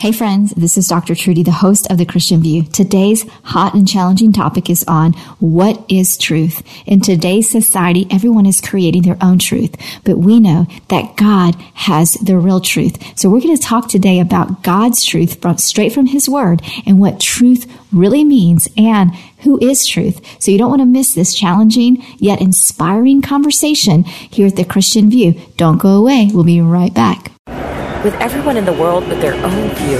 Hey friends, this is Dr. Trudy, the host of The Christian View. Today's hot and challenging topic is on what is truth. In today's society, everyone is creating their own truth, but we know that God has the real truth. So we're going to talk today about God's truth from straight from his word and what truth really means and who is truth. So you don't want to miss this challenging yet inspiring conversation here at The Christian View. Don't go away. We'll be right back with everyone in the world with their own view.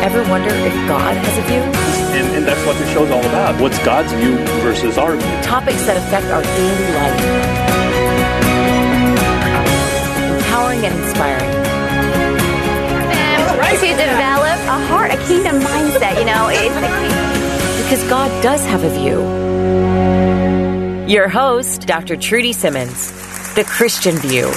Ever wonder if God has a view? And, and that's what the show's all about. What's God's view versus our view? Topics that affect our daily life. Empowering and inspiring. To develop a heart, a kingdom mindset, you know. because God does have a view. Your host, Dr. Trudy Simmons, The Christian View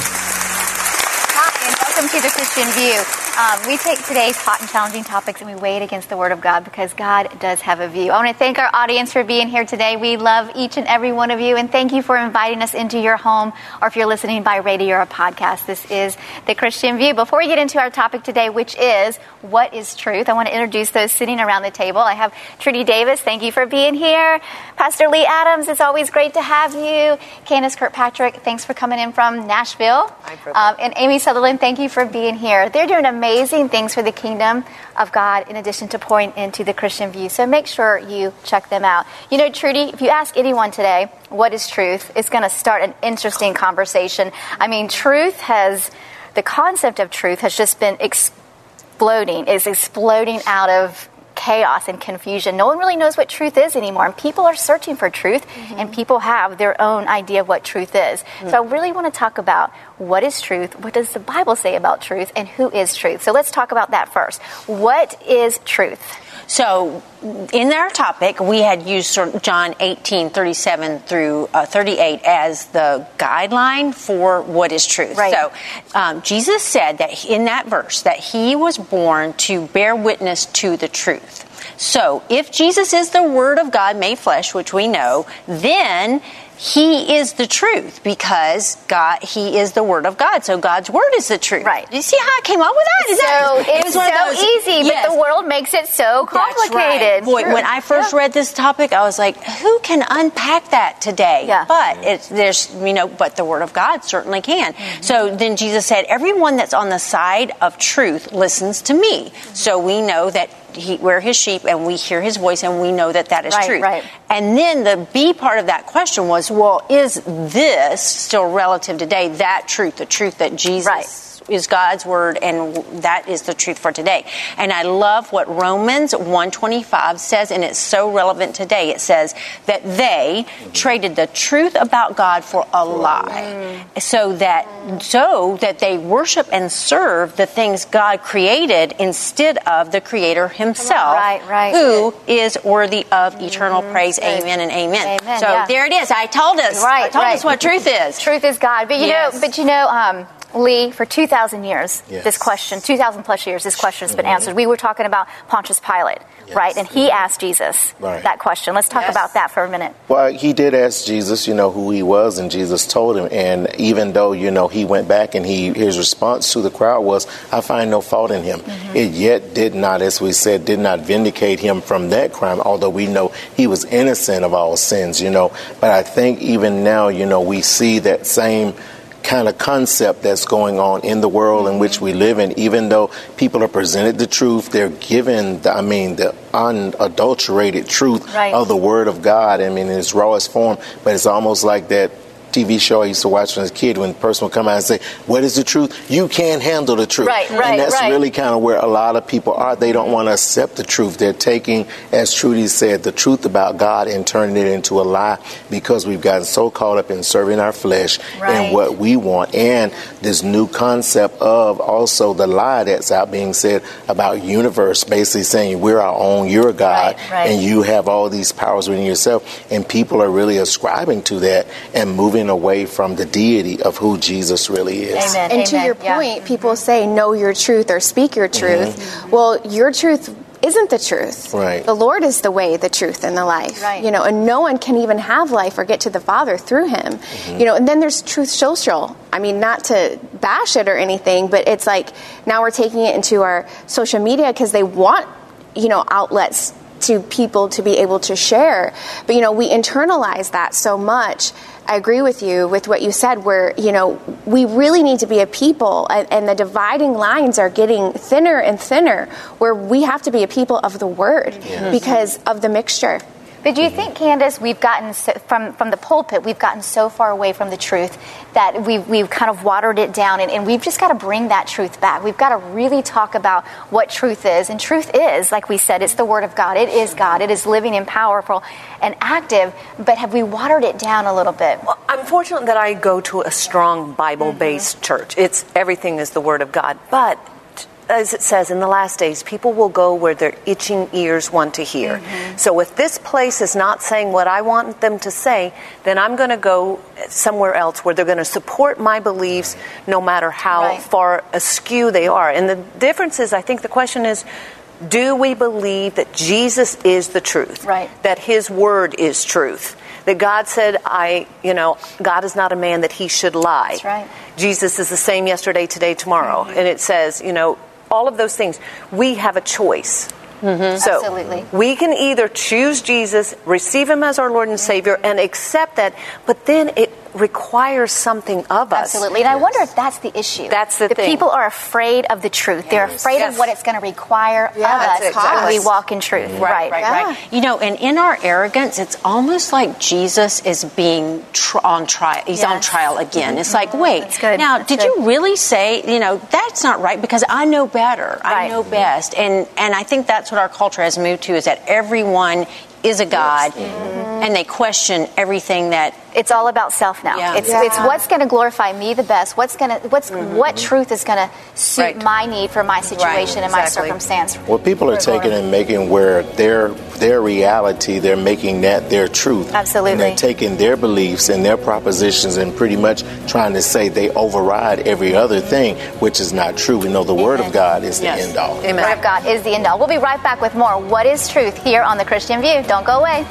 the Christian View. Um, we take today's hot and challenging topics and we weigh it against the Word of God because God does have a view. I want to thank our audience for being here today. We love each and every one of you, and thank you for inviting us into your home or if you're listening by radio or a podcast. This is the Christian View. Before we get into our topic today, which is what is truth, I want to introduce those sitting around the table. I have Trudy Davis. Thank you for being here. Pastor Lee Adams, it's always great to have you. Candace Kirkpatrick, thanks for coming in from Nashville. Um, and Amy Sutherland, thank you for being here. They're doing amazing things for the kingdom of God in addition to pouring into the Christian view. So make sure you check them out. You know, Trudy, if you ask anyone today, what is truth, it's going to start an interesting conversation. I mean, truth has, the concept of truth has just been exploding, is exploding out of chaos and confusion. No one really knows what truth is anymore, and people are searching for truth, mm-hmm. and people have their own idea of what truth is. Mm-hmm. So I really want to talk about what is truth, what does the Bible say about truth, and who is truth. So let's talk about that first. What is truth? So, in our topic, we had used John 18, 37 through uh, 38 as the guideline for what is truth. Right. So, um, Jesus said that in that verse that he was born to bear witness to the truth. So, if Jesus is the Word of God made flesh, which we know, then he is the truth because God, He is the Word of God. So God's Word is the truth. Right. You see how I came up with that? Is so that, it's it so easy, yes. but the world makes it so complicated. Right. Boy, when I first yeah. read this topic, I was like, who can unpack that today? Yeah. But it's, there's, you know, but the Word of God certainly can. Mm-hmm. So then Jesus said, everyone that's on the side of truth listens to me. Mm-hmm. So we know that he, we're his sheep and we hear his voice and we know that that is right, true. Right. And then the B part of that question was, well, is this still relative today, that truth, the truth that Jesus right is God's word and that is the truth for today. And I love what Romans 125 says and it's so relevant today. It says that they traded the truth about God for a lie. So that so that they worship and serve the things God created instead of the creator himself. Right, right. Who is worthy of eternal mm-hmm. praise. Amen and amen. amen so yeah. there it is. I told us. Right, I told right. us what truth is. Truth is God. But you yes. know, but you know, um, Lee, for 2,000 years, yes. this question, 2,000 plus years, this question has been mm-hmm. answered. We were talking about Pontius Pilate, yes. right? And he asked Jesus right. that question. Let's talk yes. about that for a minute. Well, he did ask Jesus, you know, who he was, and Jesus told him. And even though, you know, he went back and he his response to the crowd was, I find no fault in him. Mm-hmm. It yet did not, as we said, did not vindicate him from that crime, although we know he was innocent of all sins, you know. But I think even now, you know, we see that same kind of concept that's going on in the world in which we live in. Even though people are presented the truth, they're given, the, I mean, the unadulterated truth right. of the Word of God. I mean, in its rawest form, but it's almost like that TV show I used to watch when I was a kid when the person would come out and say, What is the truth? You can't handle the truth. Right, right, And that's right. really kind of where a lot of people are. They don't want to accept the truth. They're taking, as Trudy said, the truth about God and turning it into a lie because we've gotten so caught up in serving our flesh Right. and what we want. And this new concept of also the lie that's out being said about universe, basically saying we're our own, you're a God, right. and you have all these powers within yourself. And people are really ascribing to that and moving away from the deity of who Jesus really is. Amen. And to Amen. your Yeah. point, people say know your truth or speak your mm-hmm. truth. Well, your truth isn't the truth. Right. The Lord is the way, the truth, and the life. Right. You know, and no one can even have life or get to the Father through Him. Mm-hmm. You know, and then there's Truth Social. I mean, not to bash it or anything, but it's like now we're taking it into our social media because they want, you know, outlets to people to be able to share. But you know, we internalize that so much. I agree with you with what you said where, you know, we really need to be a people and, and the dividing lines are getting thinner and thinner where we have to be a people of the word because of the mixture. But do you think, Candace, we've gotten so, from from the pulpit, we've gotten so far away from the truth that we've we've kind of watered it down, and, and we've just got to bring that truth back. We've got to really talk about what truth is, and truth is, like we said, it's the Word of God. It is God. It is living and powerful and active. But have we watered it down a little bit? Well, I'm fortunate that I go to a strong Bible based mm-hmm. church. It's everything is the Word of God. But as it says in the last days, people will go where their itching ears want to hear. Mm-hmm. So if this place is not saying what I want them to say, then I'm going to go somewhere else where they're going to support my beliefs no matter how Right. far askew they are. And the difference is, I think the question is, do we believe that Jesus is the truth? Right. That his word is truth? That God said, I, you know, God is not a man that he should lie. That's right. Jesus is the same yesterday, today, tomorrow. Mm-hmm. And it says, you know, all of those things. We have a choice. Mm-hmm. So Absolutely. we can either choose Jesus, receive him as our Lord and Savior, and accept that, but then it requires something of us. Absolutely. And I wonder if that's the issue. That's the thing. people are afraid of the truth. They're afraid Yes. of what it's going to require Yeah, of us that's exactly. when we walk in truth. Right, right, Yeah. You know, and in our arrogance, it's almost like Jesus is being tr- on trial. He's on trial again. It's like, wait, That's good. now, That's did good. you really say, you know, that's not right because I know better. I know best. And and I think that's what our culture has moved to is that everyone is a God mm-hmm. and they question everything that It's all about self now. Yeah. It's, Yeah. it's what's going to glorify me the best. What's going to what's mm-hmm. what truth is going to suit Right. my need for my situation and my circumstance. What people are taking and making where their their reality, they're making that their truth. Absolutely. And they're taking their beliefs and their propositions and pretty much trying to say they override every other thing, which is not true. We know the Word of God is the end all. Amen. The Word of God is the end all. We'll be right back with more. What is truth here on the Christian View? Don't go away.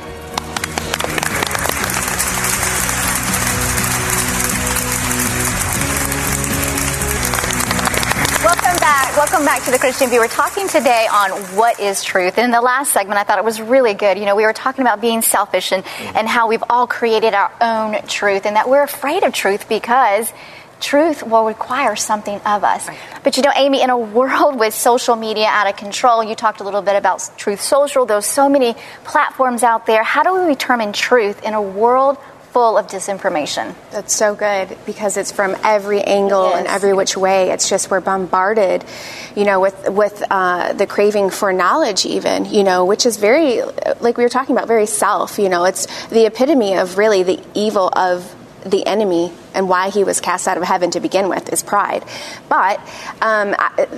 Welcome back. Welcome back to the Christian View. We're talking today on what is truth. And in the last segment, I thought it was really good. You know, we were talking about being selfish and, and how we've all created our own truth and that we're afraid of truth because truth will require something of us. But you know, Amy, in a world with social media out of control, you talked a little bit about Truth Social. There's so many platforms out there. How do we determine truth in a world full of disinformation? That's so good because it's from every angle and every which way. It's just we're bombarded, you know, with with uh, the craving for knowledge, even you know, which is very, like we were talking about, very self. You know, it's the epitome of really the evil of the enemy and why he was cast out of heaven to begin with is pride. But um, I,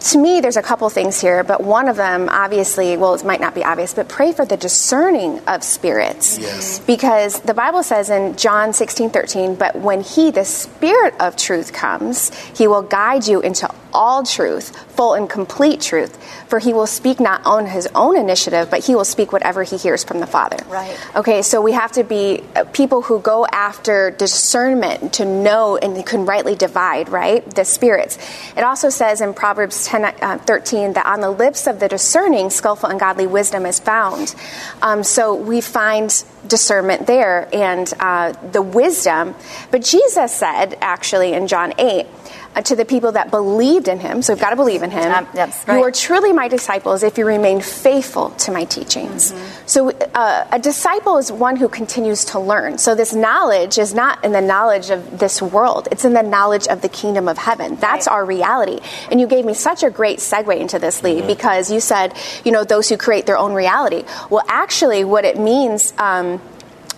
to me, there's a couple things here, but one of them, obviously, well, it might not be obvious, but pray for the discerning of spirits. Yes. Because the Bible says in John 16, 13, but when he, the Spirit of truth, comes, he will guide you into all truth, full and complete truth. For he will speak not on his own initiative, but he will speak whatever he hears from the Father. Right. Okay, so we have to be uh, people who go after discernment to know and can rightly divide, right? The spirits. It also says in Proverbs 10, uh, 13 that on the lips of the discerning, skillful and godly wisdom is found. Um, so we find discernment there and uh, the wisdom. But Jesus said, actually, in John 8, uh, to the people that believed in him. So we've got to believe in him. Um, that's You are truly my disciples if you remain faithful to my teachings. Mm-hmm. So uh, a disciple is one who continues to learn. So this knowledge is not in the knowledge of this world, it's in the knowledge of the kingdom of heaven. That's our reality. And you gave me such a great segue into this, Lee, because you said, you know, those who create their own reality. Well, actually, what it means. Um,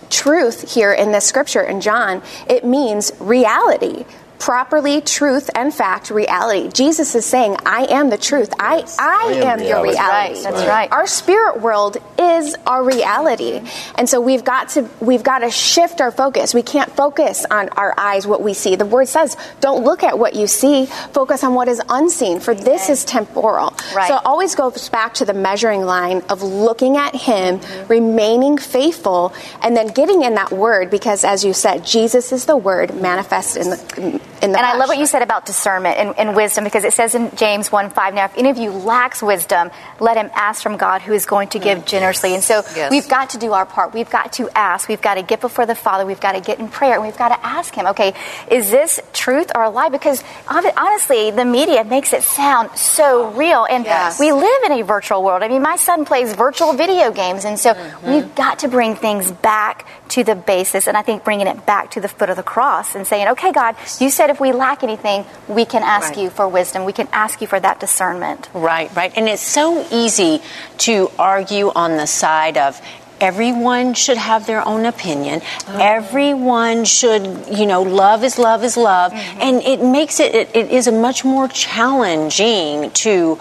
truth here in this scripture in John, it means reality. Properly, truth and fact, reality. Jesus is saying, I am the truth. I, I, I am am, your reality. reality. Right, that's right. Our spirit world is our reality. And so we've got to we've got to shift our focus. We can't focus on our eyes what we see. The word says, don't look at what you see, focus on what is unseen, for this is temporal. Right. So it always goes back to the measuring line of looking at him, Mm-hmm. remaining faithful, and then getting in that word because as you said, Jesus is the word manifest in in the And I love what you said about discernment and, and wisdom because it says in James 1 5, now if any of you lacks wisdom, let him ask from God who is going to give generously. And so Yes. we've got to do our part. We've got to ask. We've got to get before the Father. We've got to get in prayer and we've got to ask him, okay, is this truth or a lie? Because honestly, the media makes it sound so real. And Yes. we live in a virtual world. I mean, my son plays virtual video games. And so Mm-hmm. we've got to bring things back to the basis. And I think bringing it back to the foot of the cross and saying, okay, God, you said if we lack anything, we can ask Right. you for wisdom. We can ask you for that discernment. Right, right. And it's so easy to argue on the side of everyone should have their own opinion. Oh. Everyone should, you know, love is love is love. Mm-hmm. And it makes it, it, it is a much more challenging to.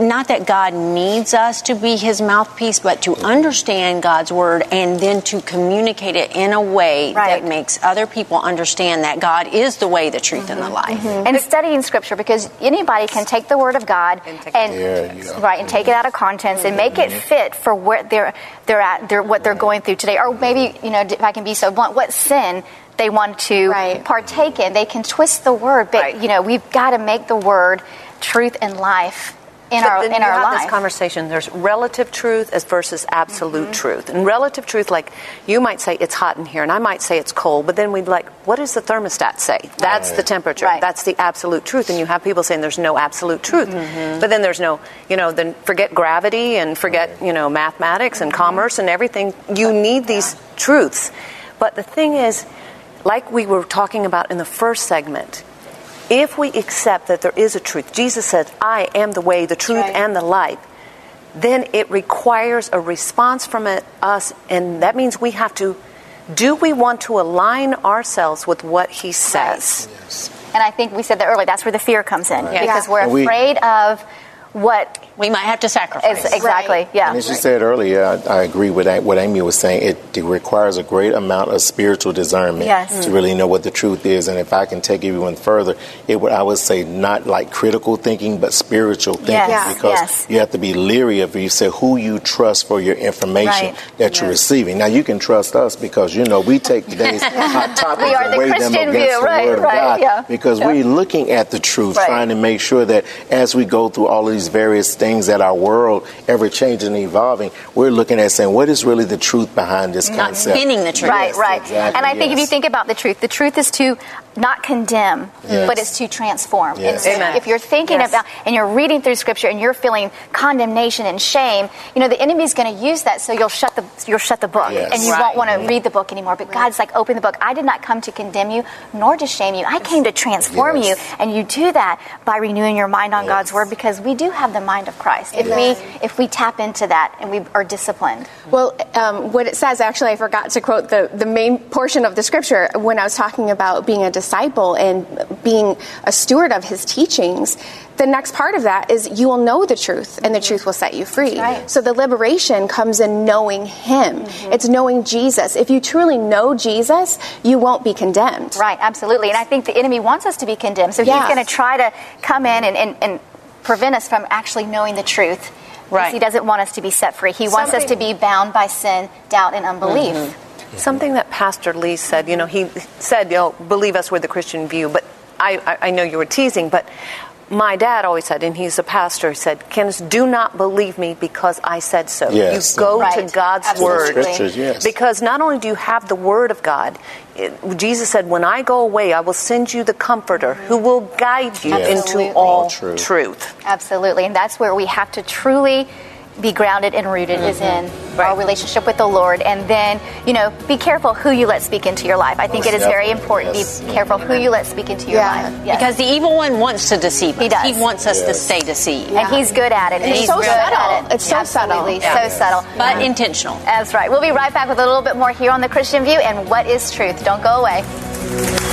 Not that God needs us to be his mouthpiece, but to understand God's word and then to communicate it in a way Right. that makes other people understand that God is the way, the truth, and the mm-hmm. life. Mm-hmm. And studying scripture because anybody can take the word of God and, There you go. right and take it out of context and make it mm-hmm. fit for where they're they're at they're, what they're going through today or maybe you know if I can be so blunt what sin they want to Right. partake in they can twist the word but Right. you know we've got to make the word truth and life in But our in our life this conversation. There's relative truth as versus absolute mm-hmm. truth. And relative truth, like you might say it's hot in here, and I might say it's cold. But then we'd like, what does the thermostat say? That's the temperature. Right. That's the absolute truth. And you have people saying there's no absolute truth. Mm-hmm. But then there's no, you know, then forget gravity and forget, you know, mathematics and mm-hmm. commerce and everything. You need these truths. But the thing is, like we were talking about in the first segment, if we accept that there is a truth, Jesus said, I am the way, the truth, right. and the light, then it requires a response from it, us, and that means we have to do we want to align ourselves with what he says? Yes. and I think we said that earlier that's where the fear comes in because we're And we- afraid of what We might have to sacrifice. is exactly yeah And as you said earlier, I, I agree with that, what Amy was saying. It, it requires a great amount of spiritual discernment Yes. to really know what the truth is. And if I can take everyone further, it would I would say not like critical thinking, but spiritual thinking, Yes, because yes. you have to be leery of you say who you trust for your information Right. that you're receiving. Now you can trust us because you know we take today's hot topics We are and the weigh them against view, the right, word of right, God yeah. because Yeah. we're looking at the truth, Right. trying to make sure that as we go through all of these various things that our world ever changing and evolving, we're looking at saying what is really the truth behind this Not concept. spinning the truth. Right, Yes, right. exactly, and I think if you think about the truth, the truth is to not condemn, Yes. but it's to transform. Yes. And so Amen. if you're thinking Yes. about and you're reading through scripture and you're feeling condemnation and shame, you know the enemy's going to use that so you'll shut the you'll shut the book Yes. and you Right. won't want to read the book anymore. But God's like, open the book. I did not come to condemn you nor to shame you. I came to transform Yes. you, and you do that by renewing your mind on God's word because we do have the mind of Christ. If we if we tap into that and we are disciplined. Well, um, what it says, actually, I forgot to quote the, the main portion of the scripture when I was talking about being a disciple and being a steward of his teachings. The next part of that is you will know the truth, and the truth will set you free. right. So the liberation comes in knowing him. It's knowing Jesus. If you truly know Jesus, you won't be condemned. Right, absolutely. And I think the enemy wants us to be condemned. So Yeah. he's going to try to come in and, and, and prevent us from actually knowing the truth. Because Right. He doesn't want us to be set free. He wants us to be bound by sin, doubt, and unbelief. Mm-hmm. Something that Pastor Lee said, you know, he said, you know, believe us with the Christian view, but I, I, I know you were teasing, but my dad always said, and he's a pastor, he said, Candace, do not believe me because I said so. Yes. You go Right. to God's Absolutely. word. Scriptures, yes. Because not only do you have the word of God, it- Jesus said, When I go away, I will send you the comforter who will guide you Yes. into all All truth. truth. Absolutely. And that's where we have to truly be grounded and rooted is in mm-hmm. our relationship with the Lord. And then, you know, be careful who you let speak into your life. I think it is very important. Yes. Be careful who you let speak into your Yeah. life. Yes. Because the evil one wants to deceive us. He does. He wants us to stay deceived. and he's good at it. And it's he's so good subtle. at it. It's so subtle. Yeah. So subtle. But intentional. That's right. We'll be right back with a little bit more here on The Christian View and what is truth. Don't go away.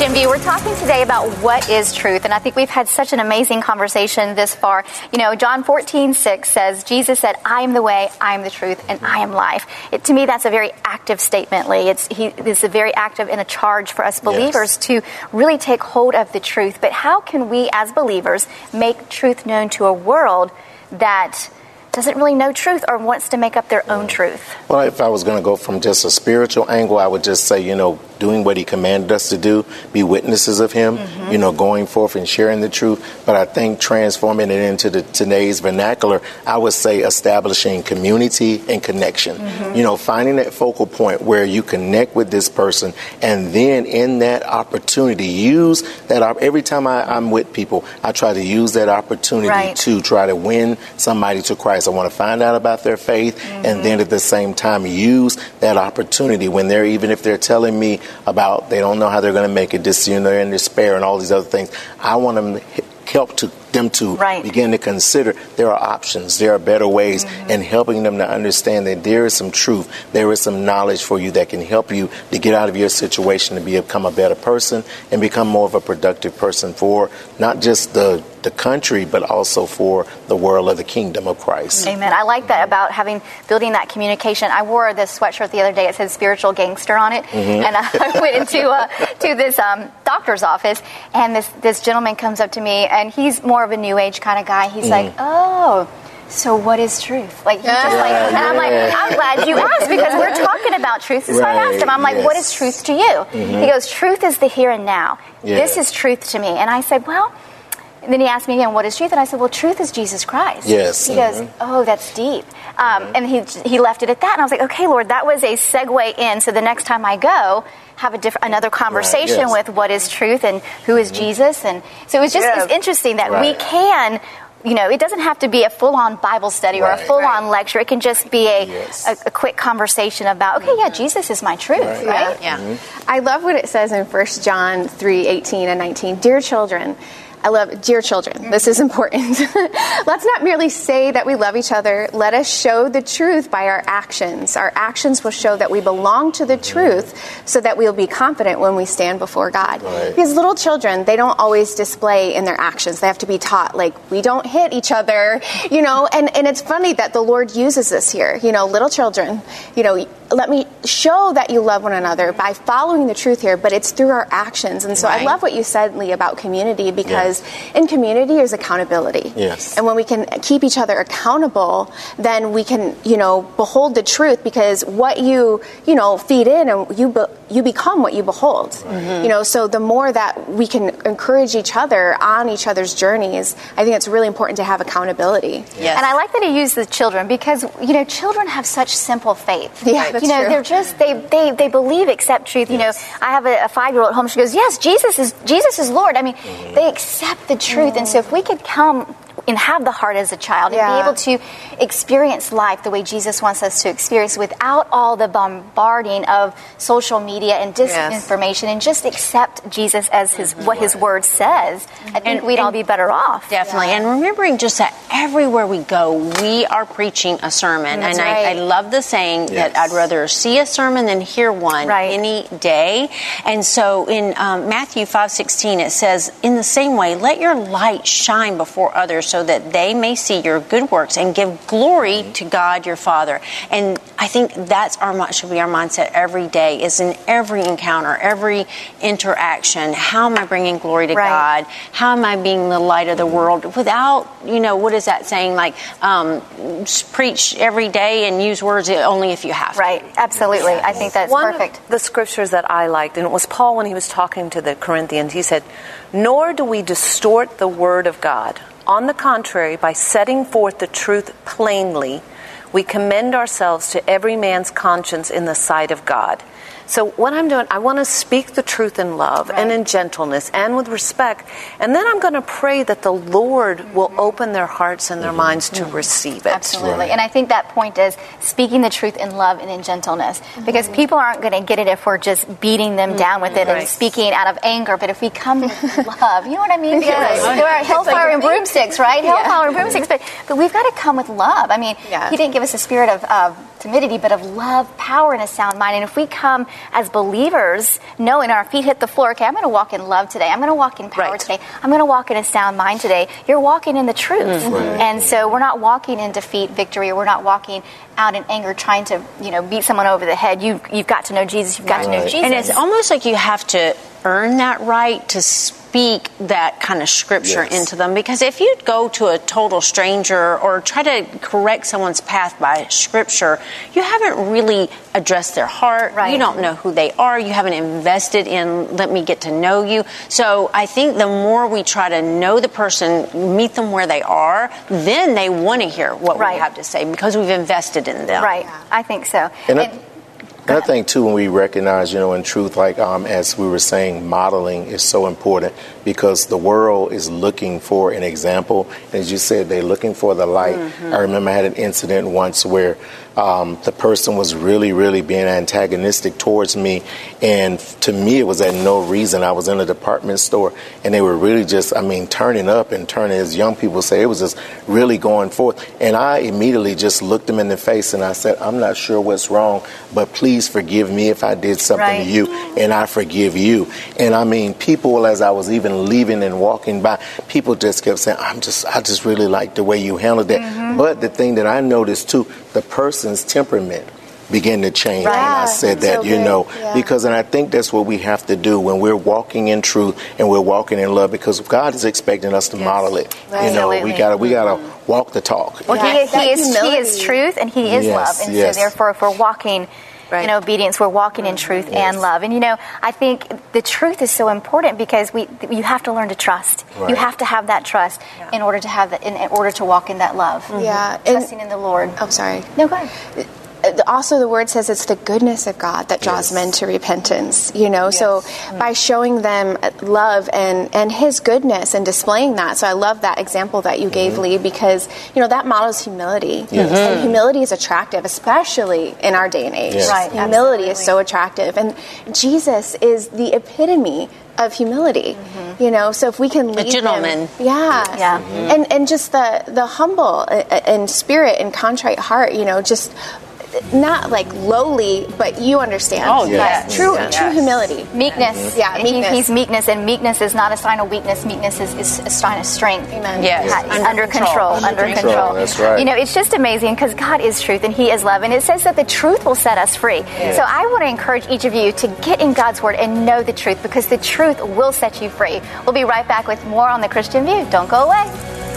View. We're talking today about what is truth, and I think we've had such an amazing conversation this far. You know, John 14, 6 says, Jesus said, I am the way, I am the truth, and I am life. It, to me, that's a very active statement, Lee. It's, he, it's a very active and a charge for us believers to really take hold of the truth. But how can we, as believers, make truth known to a world that doesn't really know truth or wants to make up their own truth? Well, if I was going to go from just a spiritual angle, I would just say, you know, doing what he commanded us to do, be witnesses of him, mm-hmm. you know, going forth and sharing the truth. But I think transforming it into the today's vernacular, I would say establishing community and connection. Mm-hmm. You know, finding that focal point where you connect with this person, and then in that opportunity, use that. Every time I, I'm with people, I try to use that opportunity Right. to try to win somebody to Christ. I want to find out about their faith, and then at the same time use that opportunity when they're even if they're telling me about they don't know how they're going to make it, just you know they're in despair and all these other things. I want them to help to them to Right. begin to consider there are options, there are better ways, mm-hmm. and helping them to understand that there is some truth, there is some knowledge for you that can help you to get out of your situation to become a better person and become more of a productive person for not just the the country, but also for the world of the kingdom of Christ. Amen. I like that about having building that communication. I wore this sweatshirt the other day. It said "spiritual gangster" on it, and I went into uh, to this um, doctor's office, and this this gentleman comes up to me, and he's more of a new age kind of guy. He's like, "Oh." So what is truth? Like he just like, and I'm like, I'm glad you asked because we're talking about truth. So I asked him, I'm like, what is truth to you? He goes, truth is the here and now. This is truth to me. And I said, well, and then he asked me again, what is truth? And I said, well, truth is Jesus Christ. Yes. He goes, mm-hmm. oh, that's deep. Um, mm-hmm. And he, he left it at that. And I was like, okay, Lord, that was a segue in. So the next time I go, have a different another conversation yes. with what is truth and who is mm-hmm. Jesus. And so it was just Yeah. it's interesting that we can. You know, it doesn't have to be a full-on Bible study or a full-on lecture. It can just be a, Yes. a, a quick conversation about, okay, yeah, Jesus is my truth, right? Right. Yeah. I love what it says in 1 John 3 18 and 19. Dear children, I love, dear children, this is important. Let's not merely say that we love each other. Let us show the truth by our actions. Our actions will show that we belong to the truth so that we'll be confident when we stand before God. Right. Because little children, they don't always display in their actions. They have to be taught, like, we don't hit each other, you know, and, and it's funny that the Lord uses this here. You know, little children, you know, let me show that you love one another by following the truth here, but it's through our actions. And so I love what you said, Lee, about community because in community is accountability. Yes. And when we can keep each other accountable, then we can, you know, behold the truth because what you, you know, feed in and you be, you become what you behold. Mm-hmm. You know, so the more that we can encourage each other on each other's journeys, I think it's really important to have accountability. Yes. And I like that he used the children because you know children have such simple faith. Yeah, that's you know true. they're just they they they believe accept truth. You know, I have a, a five year old at home. She goes, "Yes, Jesus is Jesus is Lord." I mean, mm-hmm. they accept the truth, and so if we could come and have the heart as a child and be able to experience life the way Jesus wants us to experience without all the bombarding of social media and disinformation and just accept Jesus as his what his word says, I think And- we'd all be better off. Definitely. And remembering just that everywhere we go, we are preaching a sermon. That's and I, I love the saying that I'd rather see a sermon than hear one Right. any day. And so in um, Matthew 5 16, it says, In the same way, let your light shine before others so so that they may see your good works and give glory to God your Father. And I think that's our should be our mindset every day. Is in every encounter, every interaction. How am I bringing glory to right. God? How am I being the light of the world without you know what is that saying? Like um, preach every day and use words only if you have to. Right. Absolutely. I think that's One perfect. the scriptures that I liked, and it was Paul when he was talking to the Corinthians. He said, "Nor do we distort the word of God." On the contrary, by setting forth the truth plainly, we commend ourselves to every man's conscience in the sight of God. So what I'm doing, I want to speak the truth in love right. and in gentleness and with respect. And then I'm going to pray that the Lord will open their hearts and their mm-hmm. minds to mm-hmm. receive it. Absolutely. Right. And I think that point is speaking the truth in love and in gentleness. Because mm-hmm. people aren't going to get it if we're just beating them down with it right. and speaking out of anger. But if we come with love, you know what I mean? Yes. There are hellfire like and broomsticks, right? Yeah. Hellfire and broomsticks. But, but we've got to come with love. I mean, yeah. he didn't give us a spirit of, of timidity, but of love, power, and a sound mind. And if we come as believers, knowing our feet hit the floor, okay, I'm going to walk in love today. I'm going to walk in power right. today. I'm going to walk in a sound mind today. You're walking in the truth. Mm-hmm. Right. And so we're not walking in defeat, victory, or we're not walking out in anger trying to, you know, beat someone over the head. You, you've got to know Jesus. You've got right. to know Jesus. And it's almost like you have to earn that right to speak that kind of scripture yes. into them. Because if you go to a total stranger or try to correct someone's path by scripture, you haven't really addressed their heart. Right. You don't know who they are. You haven't invested in let me get to know you. So I think the more we try to know the person, meet them where they are, then they want to hear what right. we have to say because we've invested in them. Right. I think so. And, and and I think too, when we recognize, you know, in truth, like um, as we were saying, modeling is so important because the world is looking for an example. As you said, they're looking for the light. Mm-hmm. I remember I had an incident once where um, the person was really, really being antagonistic towards me. And to me, it was at no reason. I was in a department store and they were really just, I mean, turning up and turning, as young people say, it was just really going forth. And I immediately just looked them in the face and I said, I'm not sure what's wrong, but please forgive me if I did something right. to you and I forgive you. And I mean, people, as I was even leaving and walking by, people just kept saying, I'm just, I just really like the way you handled that. Mm-hmm. But the thing that I noticed too, the person's temperament begin to change. Right. And I said that, so you know, yeah. because, and I think that's what we have to do when we're walking in truth and we're walking in love, because God is expecting us to yes. model it. Right. You know, Absolutely. we gotta, we gotta mm-hmm. walk the talk. Well, he, he, is, he is truth and he is yes. love. And yes. so therefore, if we're walking right. in obedience, we're walking in truth yes. and love. And you know, I think the truth is so important because we you have to learn to trust. Right. You have to have that trust yeah. in order to have that in, in, order to walk in that love. Mm-hmm. Yeah, trusting in the Lord. Oh, sorry. No, go ahead also the word says it's the goodness of God that draws yes. men to repentance, you know. Yes. So mm. by showing them love and and his goodness and displaying that. So I love that example that you mm-hmm. gave Lee because you know that models humility. Yes. And humility is attractive especially in our day and age. Right. Humility Absolutely. is so attractive and Jesus is the epitome of humility. Mm-hmm. You know, so if we can lead a gentleman, them, yeah, yeah, mm-hmm. and and just the the humble and spirit and contrite heart. You know, just not like lowly, but you understand. Oh, yes. True, yes. true humility. Meekness. Mm-hmm. Yeah, meekness. He, he's meekness, and meekness is not a sign of weakness. Meekness is, is a sign of strength. Amen. Yes. yes. Under, under, control. control. Under, under control. control. That's right. You know, it's just amazing because God is truth and He is love. And it says that the truth will set us free. Yes. So I want to encourage each of you to get in God's Word and know the truth because the truth will set you free. We'll be right back with more on the Christian View. Don't go away.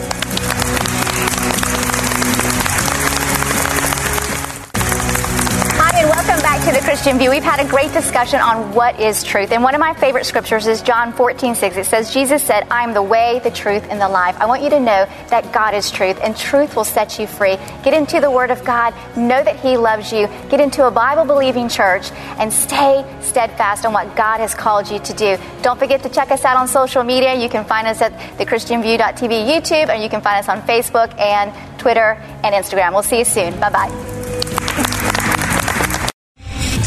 The Christian View. We've had a great discussion on what is truth. And one of my favorite scriptures is John 14, 6. It says, Jesus said, I'm the way, the truth, and the life. I want you to know that God is truth, and truth will set you free. Get into the Word of God, know that He loves you, get into a Bible believing church, and stay steadfast on what God has called you to do. Don't forget to check us out on social media. You can find us at thechristianview.tv YouTube, and you can find us on Facebook and Twitter and Instagram. We'll see you soon. Bye bye